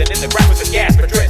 and then the rappers are gas for drip.